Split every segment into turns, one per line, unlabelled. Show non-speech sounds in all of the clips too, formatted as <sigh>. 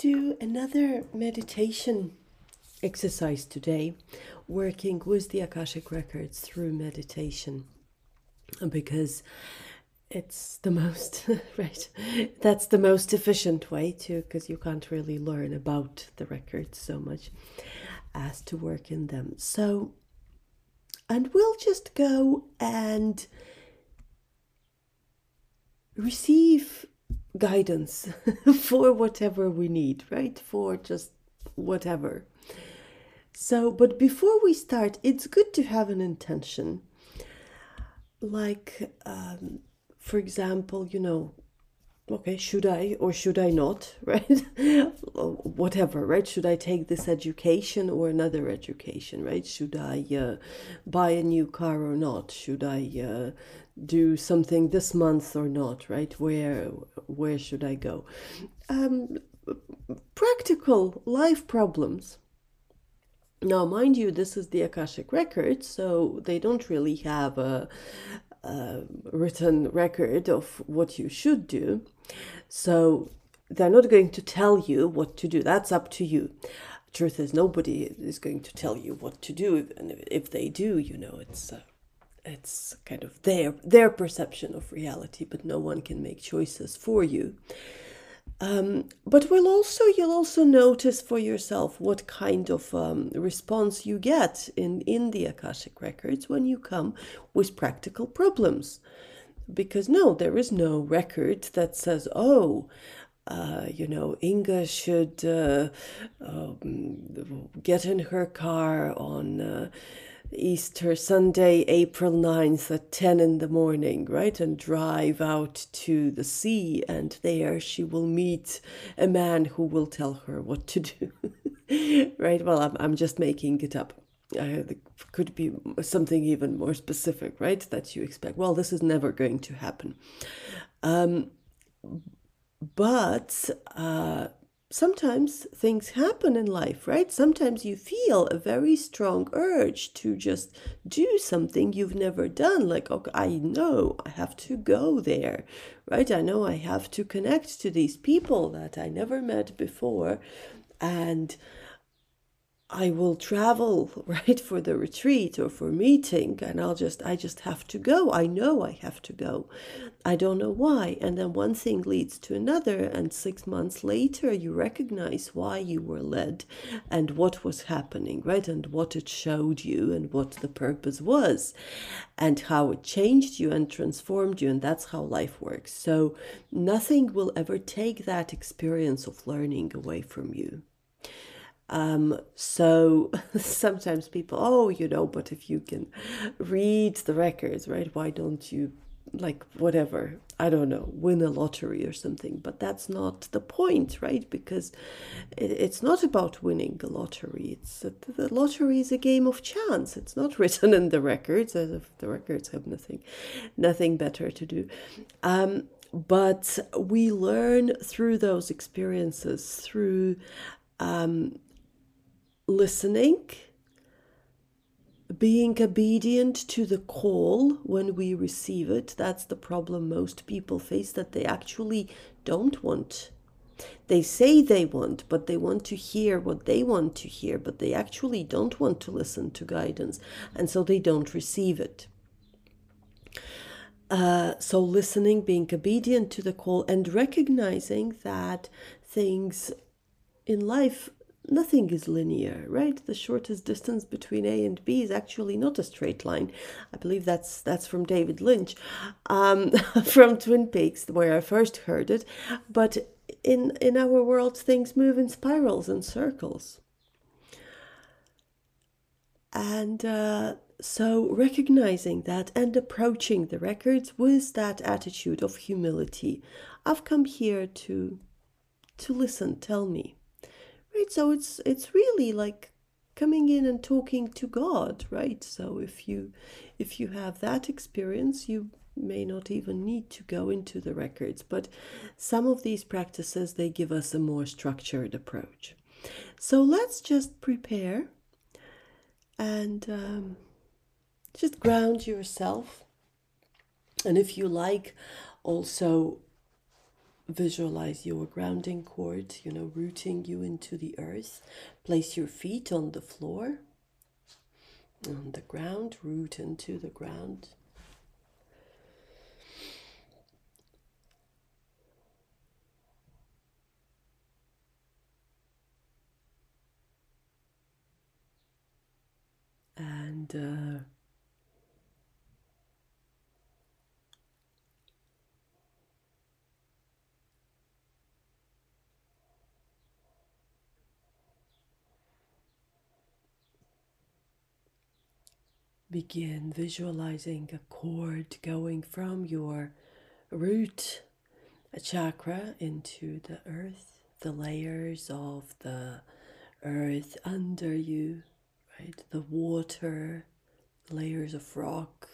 do another meditation exercise today, working with the Akashic Records through meditation. Because it's the most, <laughs> right? That's the most efficient way to, because you can't really learn about the records so much as to work in them. So, and we'll just go and receive guidance <laughs> for whatever we need, right? For just whatever. So, but before we start, it's good to have an intention. Like, um, for example, you know, okay, should I or should I not, <laughs> right? Whatever, right? Should I take this education or another education, right? Should I uh, buy a new car or not? Should I uh, do something this month or not, right? Where where should I go? Um, practical life problems. Now, mind you, this is the Akashic record, so they don't really have a, a written record of what you should do. So they're not going to tell you what to do. That's up to you. Truth is, nobody is going to tell you what to do, and if they do, you know, it's. Uh, it's kind of their their perception of reality, but no one can make choices for you. Um, but will also you'll also notice for yourself what kind of um, response you get in in the akashic records when you come with practical problems, because no, there is no record that says, oh. Uh, you know, Inga should uh, um, get in her car on uh, Easter Sunday, April 9th at 10 in the morning, right? And drive out to the sea, and there she will meet a man who will tell her what to do, <laughs> right? Well, I'm, I'm just making it up. Uh, could be something even more specific, right? That you expect. Well, this is never going to happen. Um, but uh, sometimes things happen in life, right? Sometimes you feel a very strong urge to just do something you've never done. Like, okay, I know I have to go there, right? I know I have to connect to these people that I never met before. And I will travel <laughs> right for the retreat or for meeting and I'll just I just have to go. I know I have to go. I don't know why. And then one thing leads to another and 6 months later you recognize why you were led and what was happening, right? And what it showed you and what the purpose was and how it changed you and transformed you and that's how life works. So nothing will ever take that experience of learning away from you. Um, so <laughs> sometimes people, oh, you know, but if you can read the records, right, why don't you, like, whatever, I don't know, win a lottery or something? But that's not the point, right? Because it, it's not about winning the lottery. It's a, the lottery is a game of chance. It's not <laughs> written in the records, as if the records have nothing, nothing better to do. Um, but we learn through those experiences, through um, listening, being obedient to the call when we receive it. That's the problem most people face that they actually don't want. They say they want, but they want to hear what they want to hear, but they actually don't want to listen to guidance, and so they don't receive it. Uh, so, listening, being obedient to the call, and recognizing that things in life nothing is linear, right? The shortest distance between A and B is actually not a straight line. I believe that's that's from David Lynch, um, <laughs> from Twin Peaks, where I first heard it. But in in our world, things move in spirals and circles, and. Uh, so, recognizing that and approaching the records with that attitude of humility, I've come here to to listen. Tell me, right so it's it's really like coming in and talking to god right? So if you if you have that experience you may not even need to go into the records but some of these practices they give us a more structured approach. So let's just prepare and um, just ground yourself. And if you like also visualize your grounding cord, you know, rooting you into the earth. Place your feet on the floor, on the ground, root into the ground. And uh, begin visualizing a cord going from your root chakra into the earth, the layers of the earth under you, right? The water, layers of rock.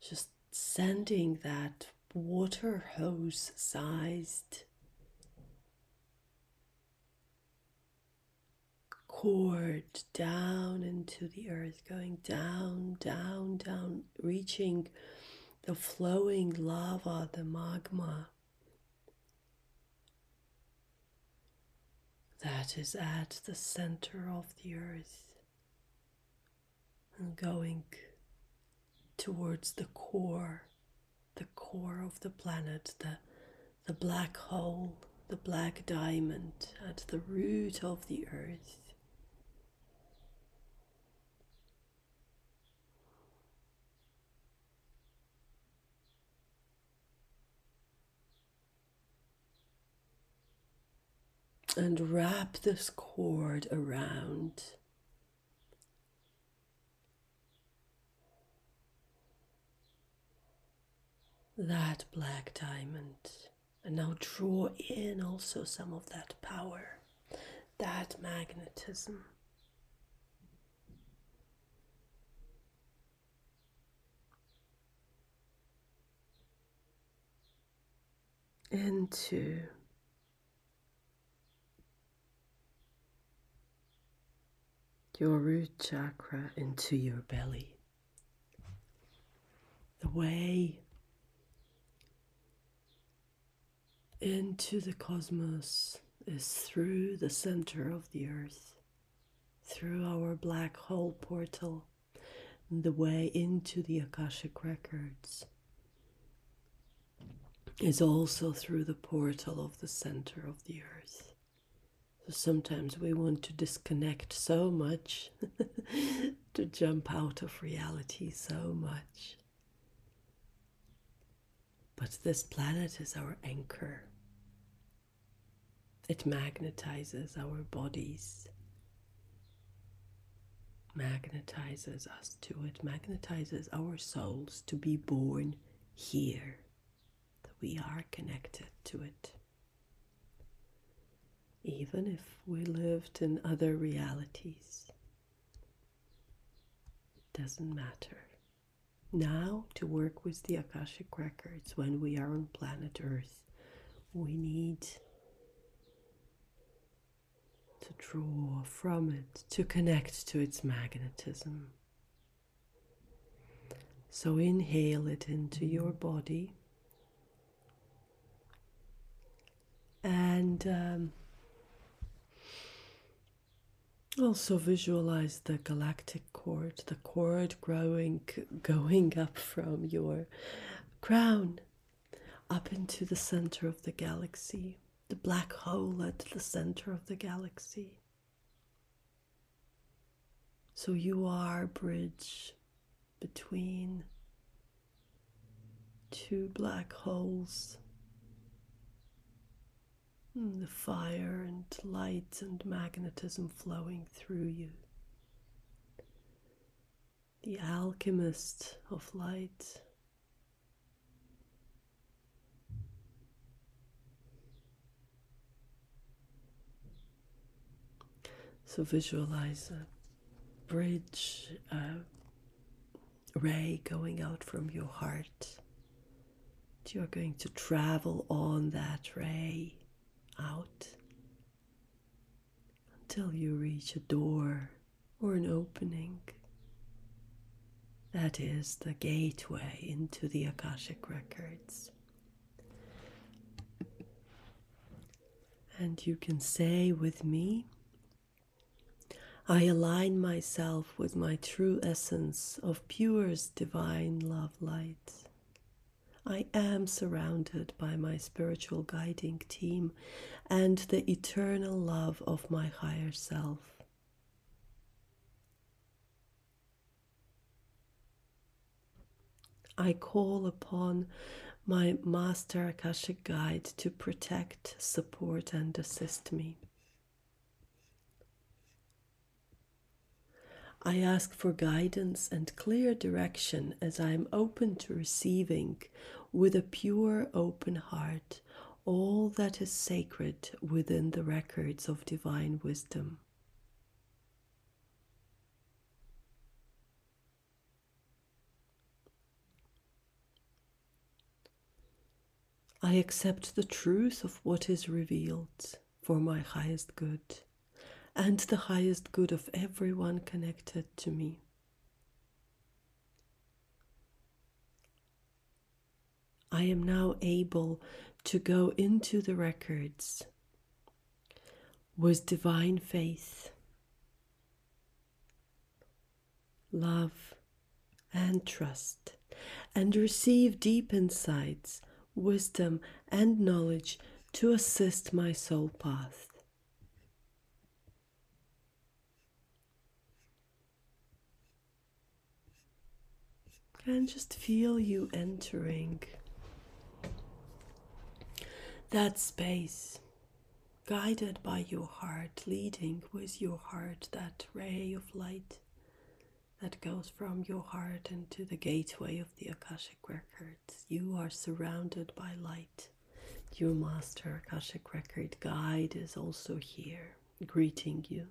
Just sending that water hose sized cord down into the earth, going down, down, down, reaching the flowing lava, the magma that is at the center of the earth and going towards the core, the core of the planet, the, the black hole, the black diamond at the root of the earth. And wrap this cord around. That black diamond, and now draw in also some of that power, that magnetism. Into your root chakra into your belly. The way into the cosmos is through the center of the earth, through our black hole portal, the way into the Akashic records is also through the portal of the center of the earth sometimes we want to disconnect so much, <laughs> to jump out of reality so much. But this planet is our anchor. It magnetizes our bodies, magnetizes us to it, magnetizes our souls to be born here, that we are connected to it even if we lived in other realities. It doesn't matter. Now, to work with the Akashic records when we are on planet Earth, we need to draw from it, to connect to its magnetism. So, inhale it into your body and um, also visualize the galactic cord, the cord growing, going up from your crown up into the center of the galaxy, the black hole at the center of the galaxy. So you are a bridge between two black holes Mm, the fire and light and magnetism flowing through you. The alchemist of light. So visualize a bridge, a ray going out from your heart. You're going to travel on that ray out until you reach a door or an opening. That is the gateway into the Akashic Records. And you can say with me, I align myself with my true essence of purest divine love light. I am surrounded by my spiritual guiding team and the eternal love of my higher self. I call upon my Master Akashic Guide to protect, support, and assist me. I ask for guidance and clear direction as I am open to receiving with a pure, open heart all that is sacred within the records of divine wisdom. I accept the truth of what is revealed for my highest good and the highest good of everyone connected to me. I am now able to go into the records with divine faith, love, and trust, and receive deep insights, wisdom, and knowledge to assist my soul path. And just feel you entering that space, guided by your heart, leading with your heart that ray of light that goes from your heart into the gateway of the Akashic Records. You are surrounded by light. Your master Akashic Record guide is also here, greeting you.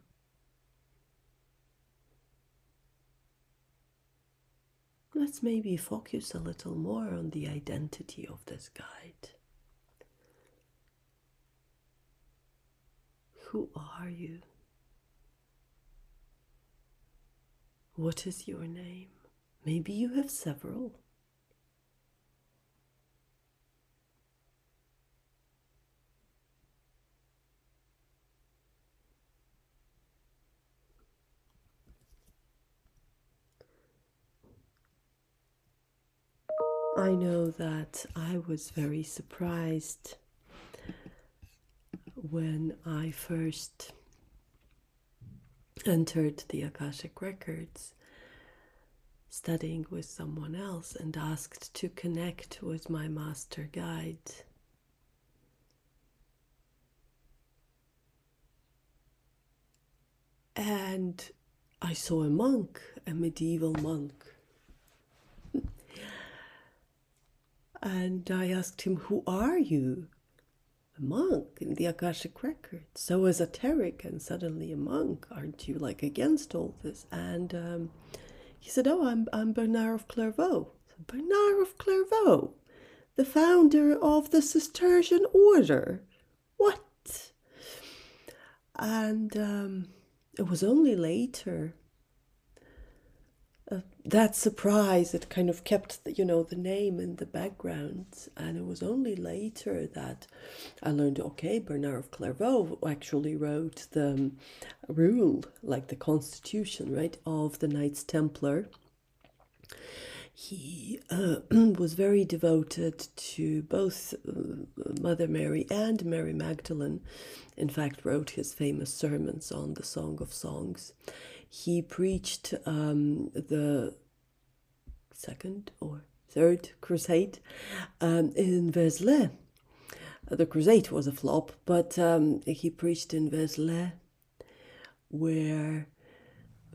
Let's maybe focus a little more on the identity of this guide. Who are you? What is your name? Maybe you have several. I know that I was very surprised when I first entered the Akashic Records, studying with someone else, and asked to connect with my master guide. And I saw a monk, a medieval monk. And I asked him, Who are you? A monk in the Akashic Record. So esoteric and suddenly a monk. Aren't you like against all this? And um, he said, Oh, I'm, I'm Bernard of Clairvaux. Bernard of Clairvaux, the founder of the Cistercian order. What? And um, it was only later uh, that surprise it kind of kept the, you know the name in the background. And it was only later that i learned okay bernard of clairvaux actually wrote the um, rule like the constitution right of the knights templar. He uh, <clears throat> was very devoted to both uh, Mother Mary and Mary Magdalene. In fact, wrote his famous sermons on the Song of Songs he preached um, the second or third crusade um, in Vézelay. The crusade was a flop, but um, he preached in Vézelay, where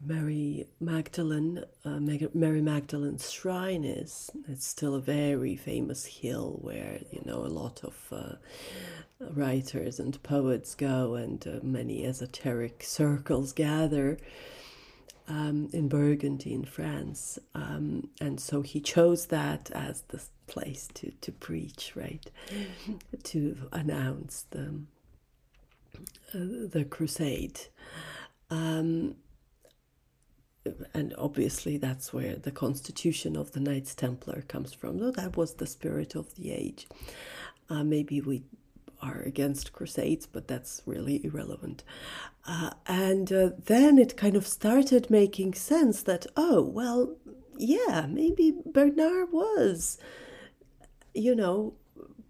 Mary Magdalene, uh, Mary Magdalene's shrine is. It's still a very famous hill where you know a lot of uh, writers and poets go, and uh, many esoteric circles gather um, in Burgundy in France. Um, and so he chose that as the place to, to preach, right? <laughs> to announce the, uh, the crusade. Um, and obviously, that's where the constitution of the Knights Templar comes from. So that was the spirit of the age. Uh, maybe we are against crusades, but that's really irrelevant. Uh, and uh, then it kind of started making sense that, oh, well, yeah, maybe Bernard was, you know,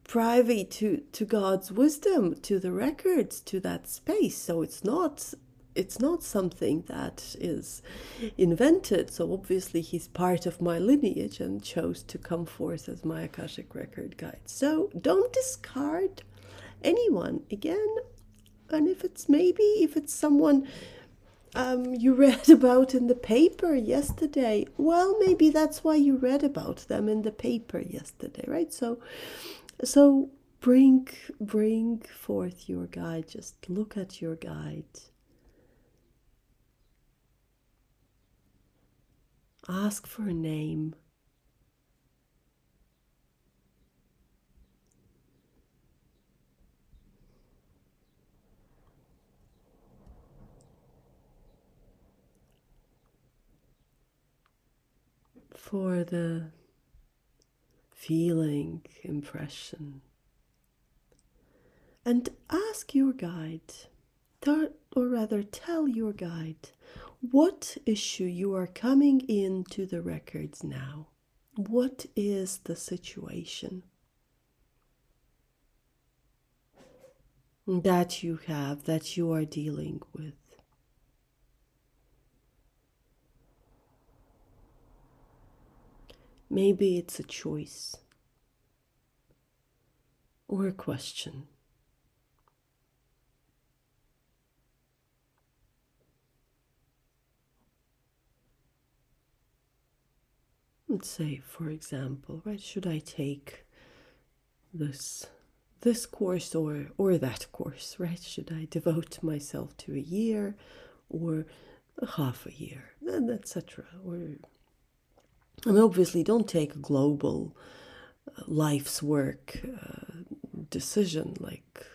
privy to, to God's wisdom, to the records, to that space. So it's not it's not something that is invented. So obviously he's part of my lineage and chose to come forth as my Akashic record guide. So don't discard anyone again. And if it's maybe if it's someone um, you <laughs> read about in the paper yesterday, well, maybe that's why you read about them in the paper yesterday, right? So, so bring bring forth your guide. Just look at your guide Ask for a name. For the feeling, impression. And ask your guide, or rather, tell your guide what issue you are coming into the records now. What is the situation that you have, that you are dealing with? Maybe it's a choice or a question. Let's say, for example, right, should I take this this course or or that course, right? Should I devote myself to a year or half a year, and etc. Or and obviously, don't take a global uh, life's work uh, decision like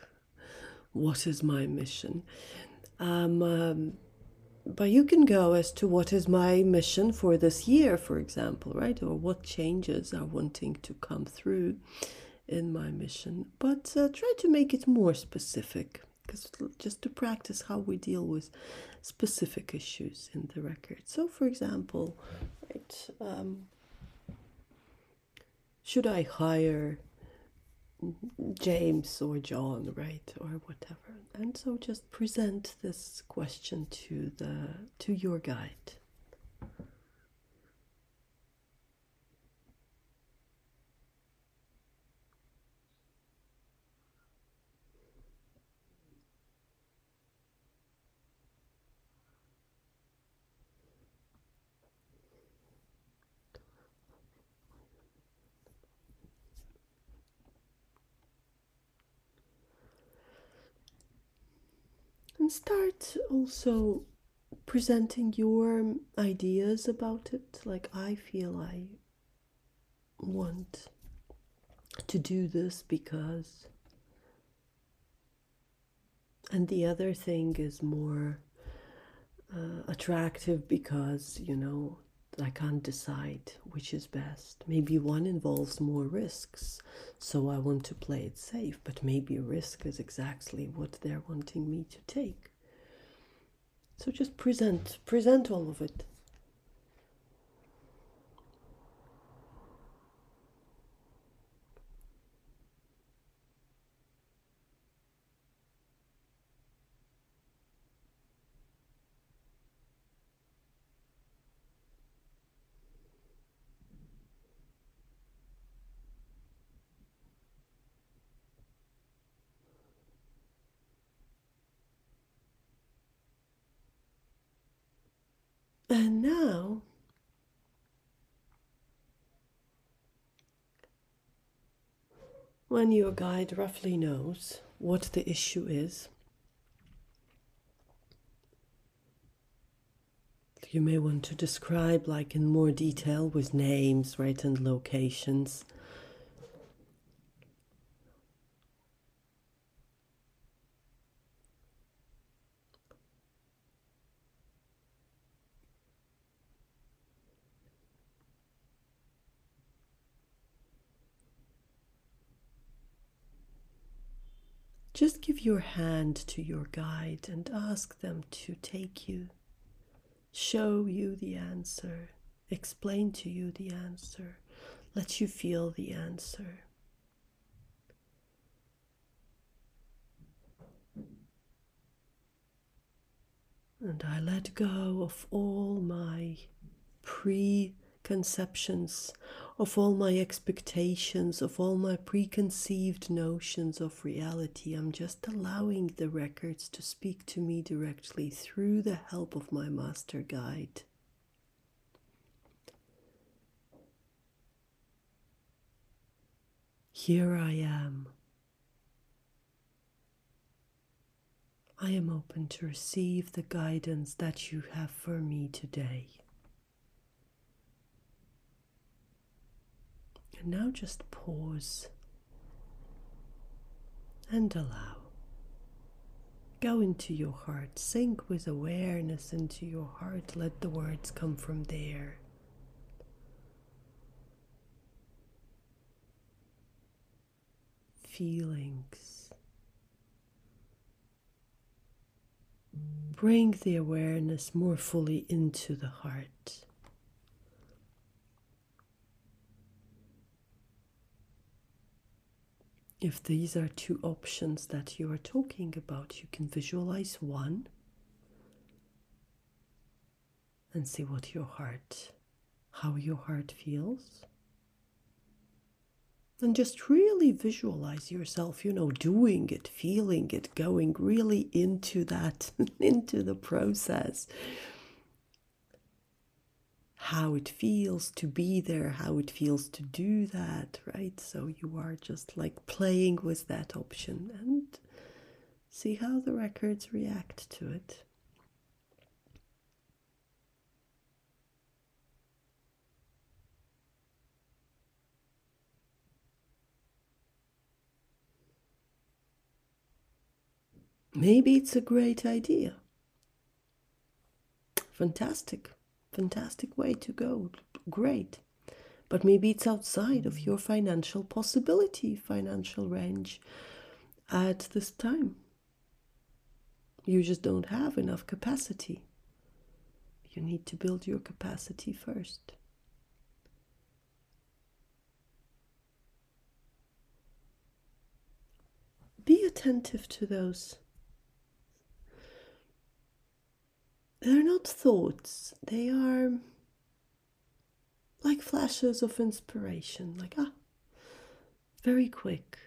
what is my mission. Um, um, but you can go as to what is my mission for this year, for example, right? Or what changes are wanting to come through in my mission. But uh, try to make it more specific, because just to practice how we deal with specific issues in the record. So, for example, right, um, should I hire James or John, right, or whatever. And so just present this question to the to your guide. Start also presenting your ideas about it. Like, I feel I want to do this because. And the other thing is more uh, attractive because, you know, I can't decide which is best. Maybe one involves more risks, so I want to play it safe, but maybe risk is exactly what they're wanting me to take. So just present, present all of it. And now, when your guide roughly knows what the issue is, you may want to describe, like in more detail, with names, right, and locations. Just give your hand to your guide and ask them to take you, show you the answer, explain to you the answer, let you feel the answer. And I let go of all my preconceptions, of all my expectations, of all my preconceived notions of reality. I'm just allowing the records to speak to me directly through the help of my master guide. Here I am. I am open to receive the guidance that you have for me today. And now just pause and allow. Go into your heart, sink with awareness into your heart. Let the words come from there. Feelings. Bring the awareness more fully into the heart. If these are two options that you are talking about, you can visualize one and see what your heart, how your heart feels. And just really visualize yourself, you know, doing it, feeling it, going really into that, <laughs> into the process how it feels to be there, how it feels to do that, right? So you are just like playing with that option and see how the records react to it. Maybe it's a great idea. Fantastic fantastic way to go. Great. But maybe it's outside of your financial possibility, financial range at this time. You just don't have enough capacity. You need to build your capacity first. Be attentive to those they're not thoughts, they are like flashes of inspiration, like, ah, very quick,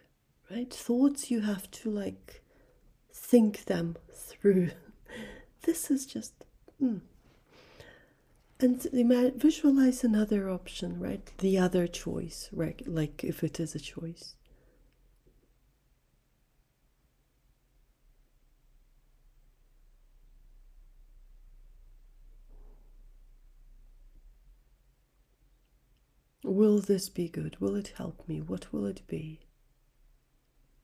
right? Thoughts you have to like think them through. <laughs> this is just, hmm. And visualize another option, right? The other choice, right? Like if it is a choice. Will this be good? Will it help me? What will it be?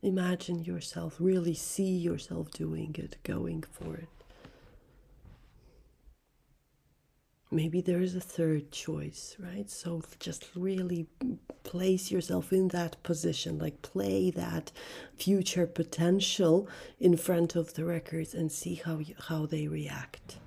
Imagine yourself, really see yourself doing it, going for it. Maybe there is a third choice, right? So just really place yourself in that position, like play that future potential in front of the records and see how, how they react.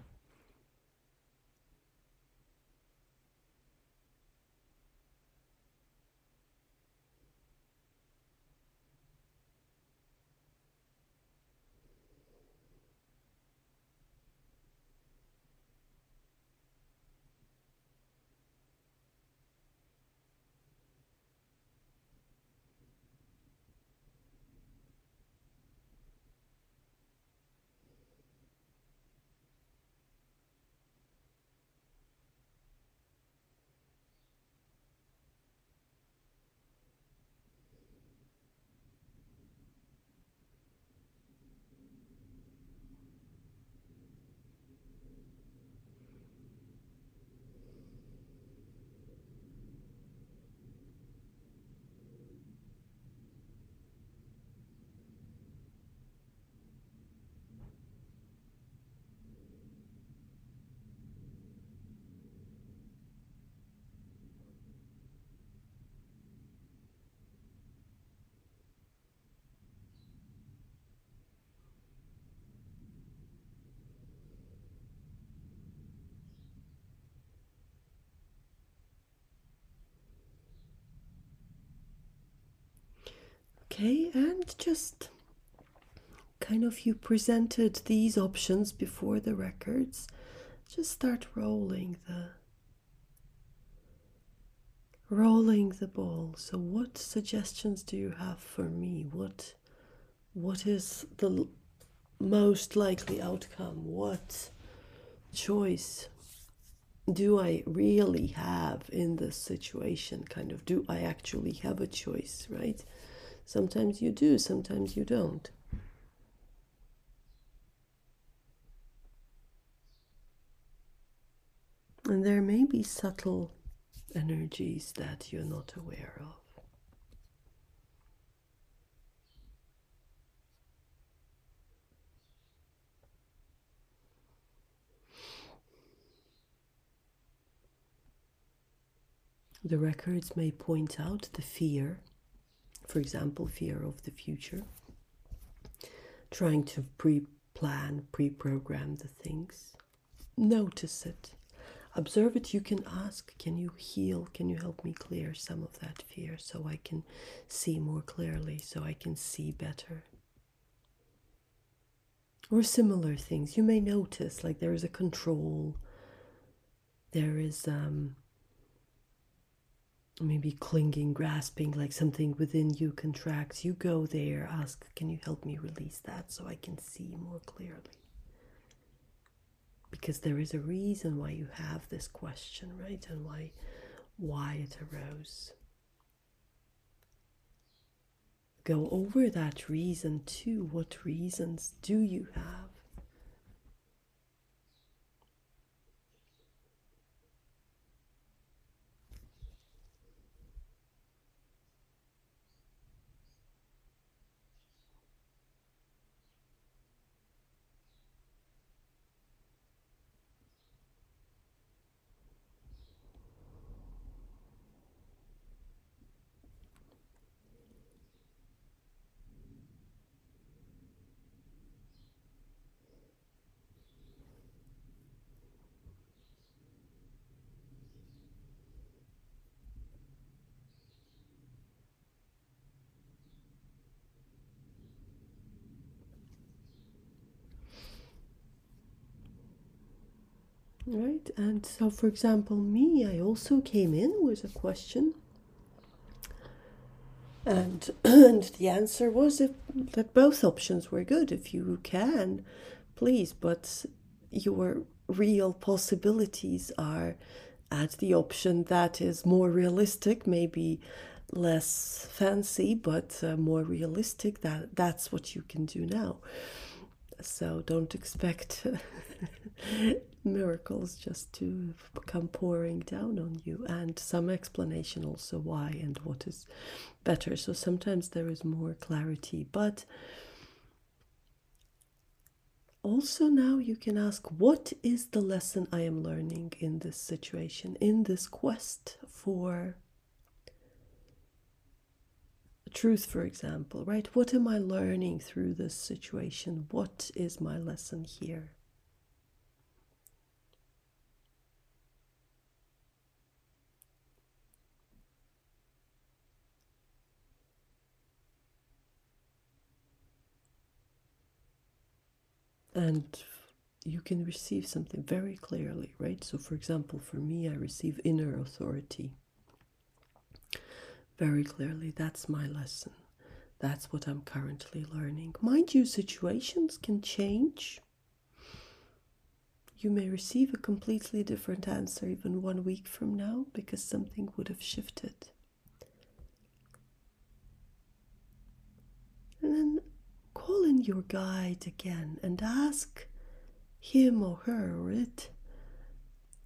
Okay, and just kind of you presented these options before the records. Just start rolling the rolling the ball. So what suggestions do you have for me? What what is the most likely outcome? What choice do I really have in this situation? Kind of, do I actually have a choice, right? Sometimes you do, sometimes you don't. And there may be subtle energies that you're not aware of. The records may point out the fear, for example, fear of the future, trying to pre plan, pre program the things. Notice it, observe it. You can ask, Can you heal? Can you help me clear some of that fear so I can see more clearly, so I can see better? Or similar things you may notice, like there is a control, there is um, maybe clinging, grasping, like something within you contracts. You go there, ask, Can you help me release that so I can see more clearly? Because there is a reason why you have this question, right? And why why it arose. Go over that reason too. What reasons do you have? Right, and so for example, me, I also came in with a question, and <clears throat> and the answer was if, that both options were good if you can, please, but your real possibilities are at the option that is more realistic, maybe less fancy, but uh, more realistic. That that's what you can do now. So don't expect <laughs> miracles just to come pouring down on you, and some explanation also why and what is better. So sometimes there is more clarity, but also now you can ask what is the lesson I am learning in this situation, in this quest for truth, for example, right? What am I learning through this situation? What is my lesson here? And you can receive something very clearly, right? So, for example, for me, I receive inner authority very clearly. That's my lesson. That's what I'm currently learning. Mind you, situations can change. You may receive a completely different answer even one week from now because something would have shifted. And then call in your guide again and ask him or her or it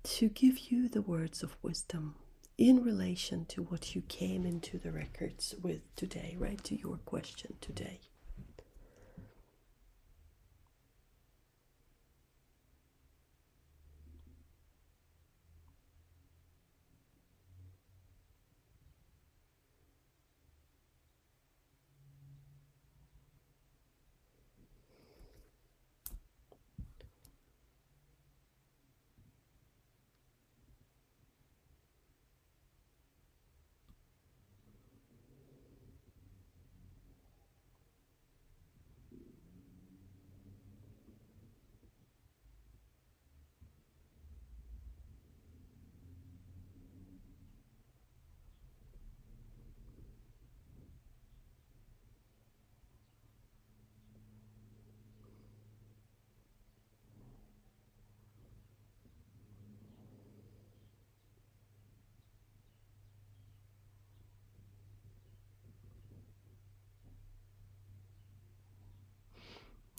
to give you the words of wisdom in relation to what you came into the records with today, right? To your question today.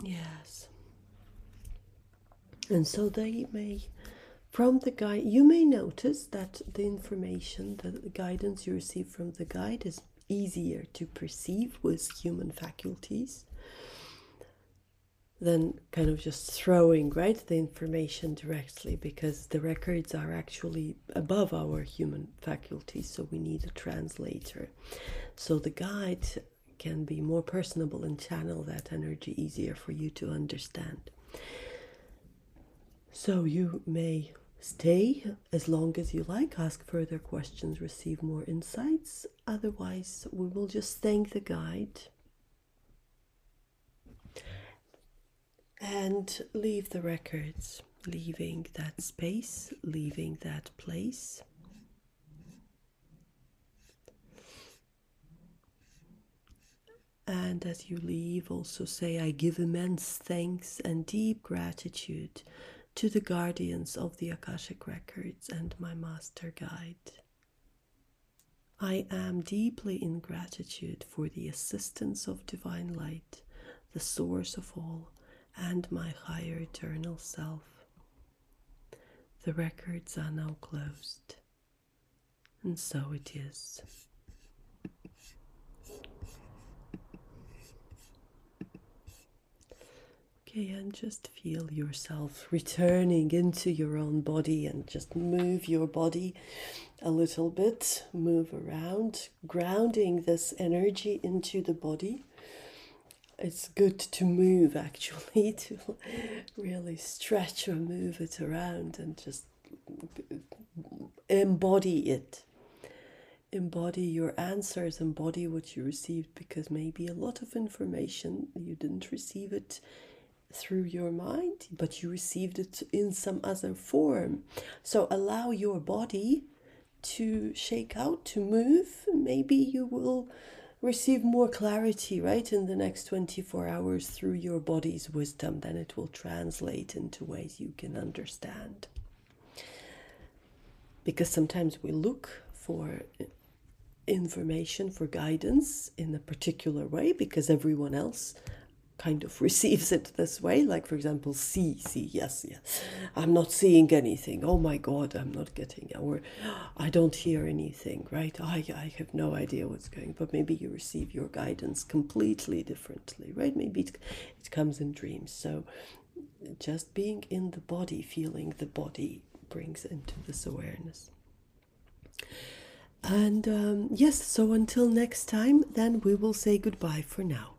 Yes. And so they may, from the guide, you may notice that the information, the guidance you receive from the guide is easier to perceive with human faculties than kind of just throwing right the information directly because the records are actually above our human faculties so we need a translator so the guide can be more personable and channel that energy easier for you to understand. So you may stay as long as you like ask further questions receive more insights. Otherwise we will just thank the guide. And leave the records, leaving that space, leaving that place. And as you leave, also say, I give immense thanks and deep gratitude to the guardians of the Akashic Records and my Master Guide. I am deeply in gratitude for the assistance of Divine Light, the source of all, and my higher eternal self. The records are now closed, and so it is. Okay, and just feel yourself returning into your own body and just move your body a little bit, move around, grounding this energy into the body. It's good to move actually <laughs> to really stretch or move it around and just embody it. Embody your answers embody what you received because maybe a lot of information you didn't receive it through your mind but you received it in some other form. So allow your body to shake out to move. Maybe you will receive more clarity, right, in the next 24 hours through your body's wisdom, then it will translate into ways you can understand. Because sometimes we look for information, for guidance in a particular way because everyone else kind of <laughs> receives it this way. Like, for example, see, see, yes, yes. I'm not seeing anything. Oh my God, I'm not getting, or I don't hear anything, right? I, I have no idea what's going But maybe you receive your guidance completely differently, right? Maybe it, it comes in dreams. So just being in the body, feeling the body brings into this awareness. And um, yes, so until next time, then we will say goodbye for now.